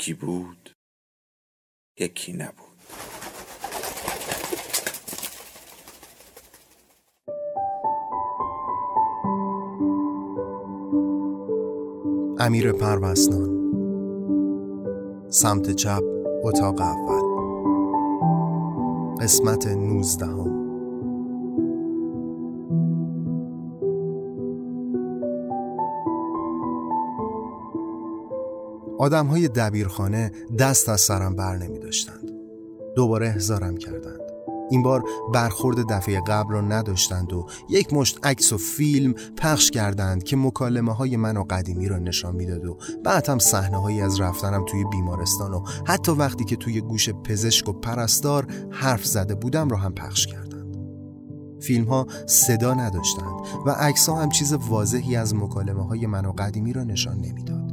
یکی بود یکی نبود. امیر پروسنان سمت چپ اتاق اول. قسمت نوزدهم. آدم های دبیرخانه دست از سرم بر نمی داشتند. دوباره احزارم کردند. این بار برخورد دفعه قبل را نداشتند و یک مشت عکس و فیلم پخش کردند که مکالمه های من و قدیمی را نشان می‌داد و بعد هم صحنه هایی از رفتنم توی بیمارستان و حتی وقتی که توی گوش پزشک و پرستار حرف زده بودم را هم پخش کردند. فیلم ها صدا نداشتند و عکس ها هم چیز واضحی از مکالمه های من و قدیمی را نشان نمی‌داد.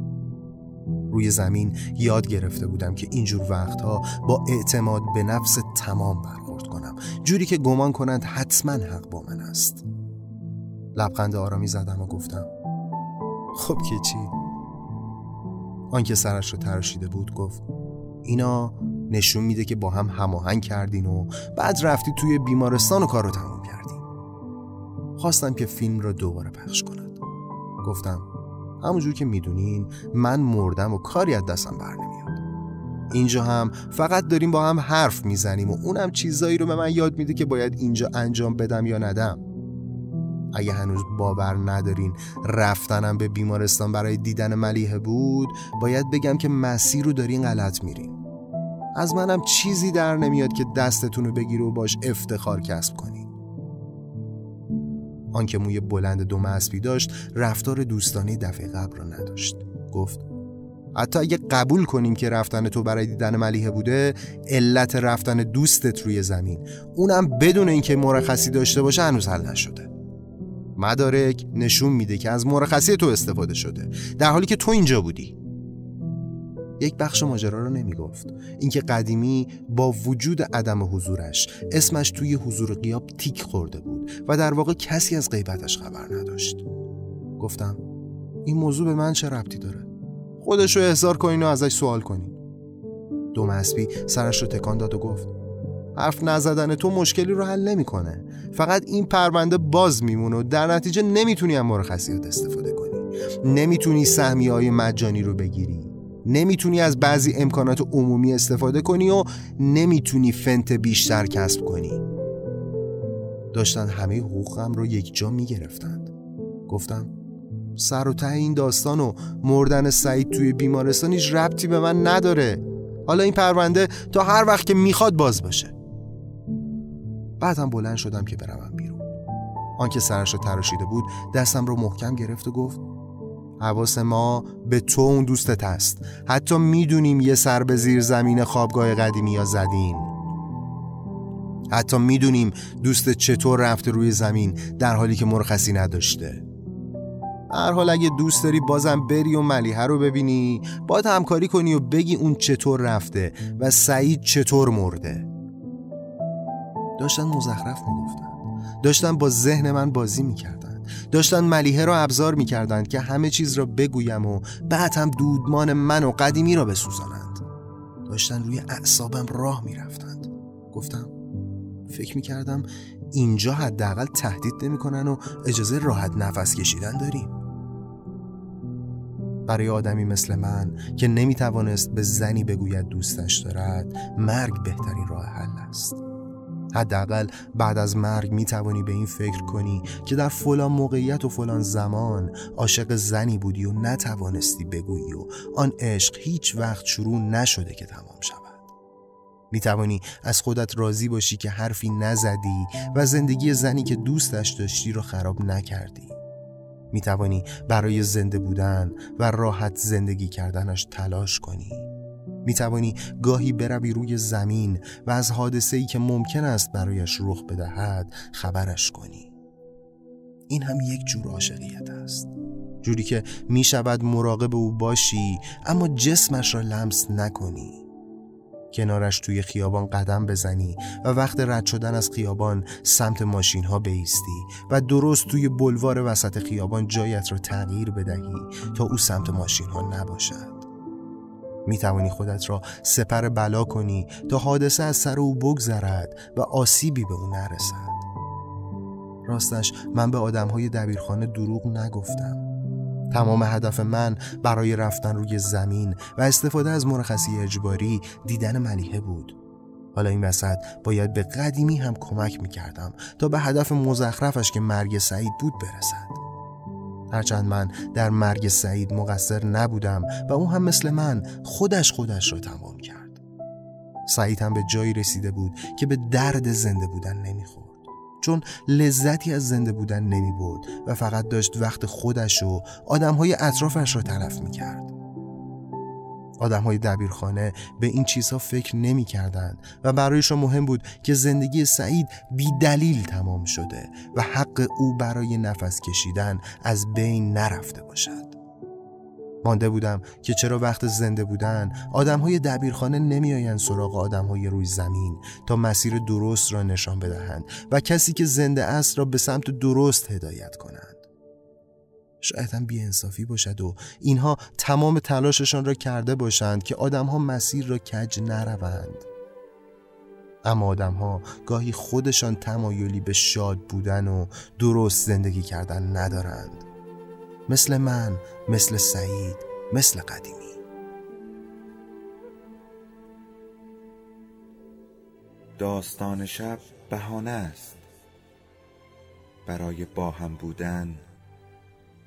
روی زمین یاد گرفته بودم که اینجور وقتها با اعتماد به نفس تمام برخورد کنم. جوری که گمان کنند حتما حق با من است. لبخند آرامی زدم و گفتم خب که چی؟ آنکه سرش رو تراشیده بود گفت اینا نشون میده که با هم هماهنگ کردین و بعد رفتی توی بیمارستان و کار رو تموم کردین. خواستم که فیلم را دوباره پخش کند. گفتم همونجور که می‌دونین من مردم و کاری از دستم بر نمیاد. اینجا هم فقط داریم با هم حرف می‌زنیم و اونم چیزایی رو به من یاد میده که باید اینجا انجام بدم یا ندم. اگه هنوز باور ندارین رفتنم به بیمارستان برای دیدن ملیحه بود باید بگم که مسیر رو دارین غلط میرین. از منم چیزی در نمیاد که دستتون رو بگیر و باش افتخار کسب کنین. آنکه موی بلند دو اسبی داشت رفتار دوستانه دفعه قبل را نداشت. گفت حتی اگه قبول کنیم که رفتن تو برای دیدن ملیحه بوده علت رفتن دوستت روی زمین. اونم بدون اینکه مرخصی داشته باشه هنوز حل نشده. مدارک نشون میده که از مرخصی تو استفاده شده در حالی که تو اینجا بودی. یک بخش ماجرا رو نمی‌گفت. اینکه قدیمی با وجود عدم حضورش اسمش توی حضور قیاب تیک خورده بود و در واقع کسی از غیبتش خبر نداشت. گفتم این موضوع به من چه ربطی داره؟ خودش رو احضار کنین و ازش سوال کنین. دو مسبی سرش رو تکان داد و گفت حرف نزدن تو مشکلی رو حل نمی‌کنه. فقط این پرونده باز میمونه و در نتیجه نمی‌تونی هم مرخصیات استفاده کنی. نمی‌تونی سهمی های مجانی رو بگیری. نمی‌تونی از بعضی امکانات عمومی استفاده کنی و نمی‌تونی فنت بیشتر کسب کنی. داشتن همه حقوقم رو یک جا می‌گرفتند. گفتم سر و ته این داستان و مردن سعید توی بیمارستان هیچ ربطی به من نداره. حالا این پرونده تا هر وقت که می‌خواد باز باشه. بعدم بلند شدم که بروم بیرون. آنکه سرش رو تراشیده بود دستم رو محکم گرفت و گفت حواس ما به تو اون دوستت هست. حتی می‌دونیم یه سر به زیر زمین خوابگاه قدیمی یا زدین. حتی می‌دونیم دوست چطور رفته روی زمین در حالی که مرخصی نداشته. هر حال اگه دوست داری بازم بری و ملیحه رو ببینی باید همکاری کنی و بگی اون چطور رفته و سعید چطور مرده. داشتن مزخرف می‌گفتن. داشتن با ذهن من بازی می‌کردن. داشتن ملیحه را ابزار می‌کردند که همه چیز را بگویم و بعد هم دودمان من و قدیمی را بسوزانند. داشتن روی اعصابم راه می‌رفتند. گفتم فکر می‌کردم اینجا حداقل تهدید نمی‌کنن و اجازه راحت نفس کشیدن داریم. برای آدمی مثل من که نمی‌توانست به زنی بگوید دوستش دارد مرگ بهترین راه حل است. حداقل بعد از مرگ می توانی به این فکر کنی که در فلان موقعیت و فلان زمان عاشق زنی بودی و نتوانستی بگویی و آن عشق هیچ وقت شروع نشده که تمام شود. می توانی از خودت راضی باشی که حرفی نزدی و زندگی زنی که دوستش داشتی رو خراب نکردی. می توانی برای زنده بودن و راحت زندگی کردنش تلاش کنی. می توانی گاهی بروی روی زمین و از حادثه ای که ممکن است برایش رخ بدهد خبرش کنی. این هم یک جور عاشقیت است. جوری که می شود مراقب او باشی اما جسمش را لمس نکنی. کنارش توی خیابان قدم بزنی و وقت رد شدن از خیابان سمت ماشین ها بیستی و درست توی بلوار وسط خیابان جایت را تغییر بدهی تا او سمت ماشین ها نباشد. می توانی خودت را سپر بلا کنی تا حادثه از سر او بگذرد و آسیبی به او نرسد. راستش من به آدم های دبیرخانه دروغ نگفتم. تمام هدف من برای رفتن روی زمین و استفاده از مرخصی اجباری دیدن ملیحه بود. حالا این وسط باید به قدیمی هم کمک می‌کردم تا به هدف مزخرفش که مرگ سعید بود برسد. هرچند من در مرگ سعید مقصر نبودم و او هم مثل من خودش خودش را تمام کرد سعید هم به جایی رسیده بود که به درد زنده بودن نمی‌خورد چون لذتی از زنده بودن نمی بود و فقط داشت وقت خودش و های اطرافش را تلف می کرد. آدم های دبیرخانه به این چیزها فکر نمی کردن و برایشان مهم بود که زندگی سعید بی دلیل تمام شده و حق او برای نفس کشیدن از بین نرفته باشد. مانده بودم که چرا وقت زنده بودن آدم های دبیرخانه نمیآیند سراغ آدم های روی زمین تا مسیر درست را نشان بدهند و کسی که زنده است را به سمت درست هدایت کنند شاید هم بیانصافی باشد و اینها تمام تلاششان را کرده باشند که آدم ها مسیر را کج نروند. اما آدم ها گاهی خودشان تمایلی به شاد بودن و درست زندگی کردن ندارند. مثل من مثل سعید مثل قدیمی. داستان شب بهانه است. برای با هم بودن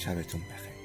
شبتون بخیر.